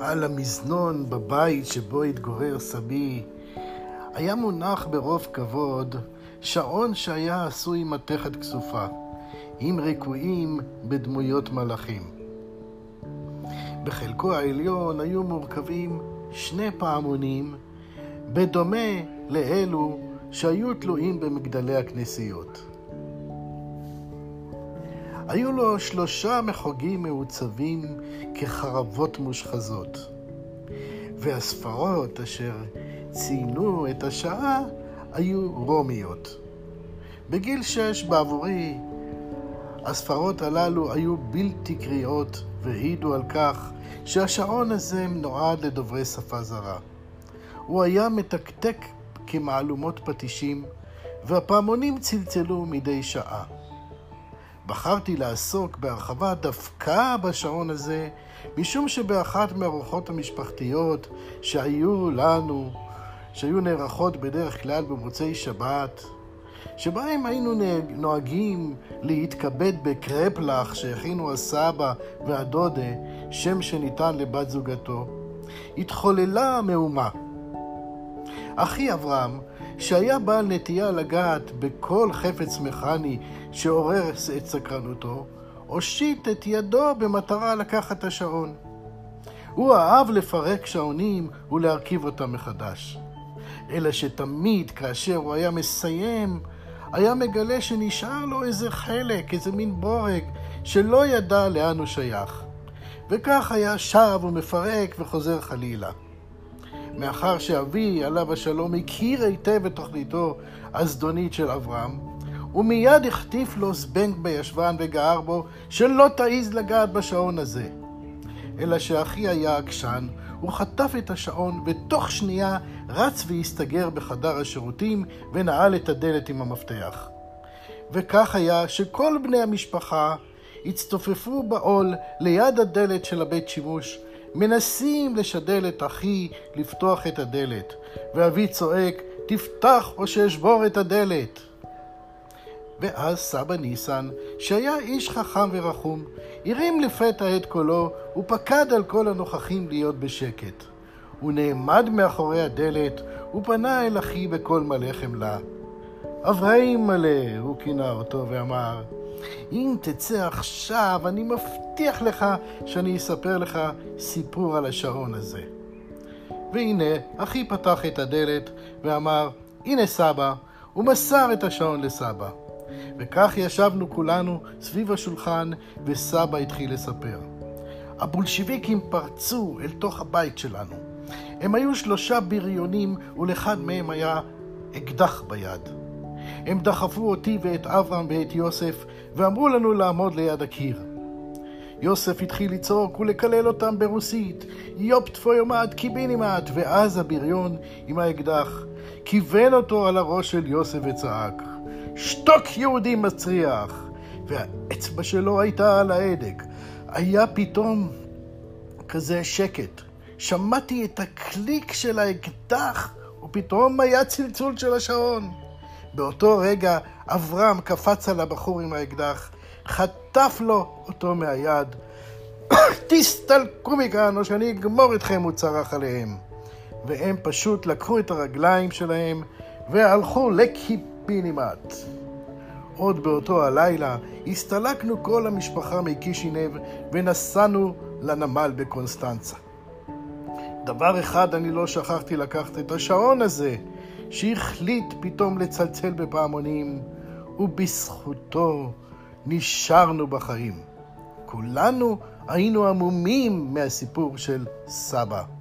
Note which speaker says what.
Speaker 1: על המזנון בבית שבו התגורר סבי, היה מונח ברוב כבוד שעון שהיה עשוי מתכת כסופה, עם ריקועים בדמויות מלאכים. בחלקו העליון היו מורכבים שני פעמונים, בדומה לאלו שהיו תלויים במגדלי הכנסיות. היו לו שלושה מחוגים מעוצבים כחרבות מושחזות, והספרות אשר ציינו את השעה היו רומיות. בגיל שש בעבורי הספרות הללו היו בלתי קריאות והעידו על כך שהשעון הזה נועד לדוברי שפה זרה. הוא היה מתקתק כמעלומות פטישים, והפעמונים צלצלו מדי שעה. בחרתי לעסוק בהרחבה דווקא בשעון הזה, משום שבאחת מהארוחות המשפחתיות שהיו לנו, שהיו נערכות בדרך כלל במוצאי שבת, שבהם היינו נוהגים להתכבד בקרפלח שהכינו הסבא והדודה, שם שניתן לבת זוגתו, התחוללה מהומה. אחי אברהם, שהיה בעל נטייה לגעת בכל חפץ מכני שעורר את סקרנותו, הושיט את ידו במטרה לקחת את השעון. הוא אהב לפרק שעונים ולהרכיב אותם מחדש. אלא שתמיד כאשר הוא היה מסיים, היה מגלה שנשאר לו איזה חלק, איזה מין בורג, שלא ידע לאן הוא שייך. וכך היה שב ומפרק וחוזר חלילה. מאחר שאבי, עליו השלום, הכיר היטב את תוכניתו הזדונית של אברהם, הוא מיד החטיף לו זבנג בישבן וגער בו שלא תעז לגעת בשעון הזה. אלא שאחי היה עקשן, הוא חטף את השעון ותוך שנייה רץ והסתגר בחדר השירותים ונעל את הדלת עם המפתח. וכך היה שכל בני המשפחה הצטופפו בעול ליד הדלת של הבית שימוש, מנסים לשדל את אחי לפתוח את הדלת, ואבי צועק, תפתח או שאשבור את הדלת. ואז סבא ניסן, שהיה איש חכם ורחום, הרים לפתע את קולו ופקד על כל הנוכחים להיות בשקט. הוא נעמד מאחורי הדלת ופנה אל אחי בקול מלא חמלה. אברהים מלא, הוא כינה אותו ואמר, אם תצא עכשיו, אני מבטיח לך שאני אספר לך סיפור על השעון הזה. והנה, אחי פתח את הדלת ואמר, הנה סבא, ומסר את השעון לסבא. וכך ישבנו כולנו סביב השולחן, וסבא התחיל לספר. הבולשיביקים פרצו אל תוך הבית שלנו. הם היו שלושה בריונים, ולאחד מהם היה אקדח ביד. הם דחפו אותי ואת אברהם ואת יוסף, ואמרו לנו לעמוד ליד הקיר. יוסף התחיל לצעוק ולקלל אותם ברוסית, יופ תפויומט קיבינימט, ואז הבריון עם האקדח כיוון אותו על הראש של יוסף וצעק, שתוק יהודי מצריח! והאצבע שלו הייתה על ההדק. היה פתאום כזה שקט. שמעתי את הקליק של האקדח, ופתאום היה צלצול של השעון. באותו רגע אברהם קפץ על הבחור עם האקדח, חטף לו אותו מהיד. תסתלקו מכאן, או שאני אגמור אתכם, הוא צרח עליהם. והם פשוט לקחו את הרגליים שלהם והלכו לקיפינימט. עוד באותו הלילה הסתלקנו כל המשפחה מקישינב ונסענו לנמל בקונסטנצה. דבר אחד אני לא שכחתי לקחת את השעון הזה, שהחליט פתאום לצלצל בפעמונים, ובזכותו נשארנו בחיים. כולנו היינו עמומים מהסיפור של סבא.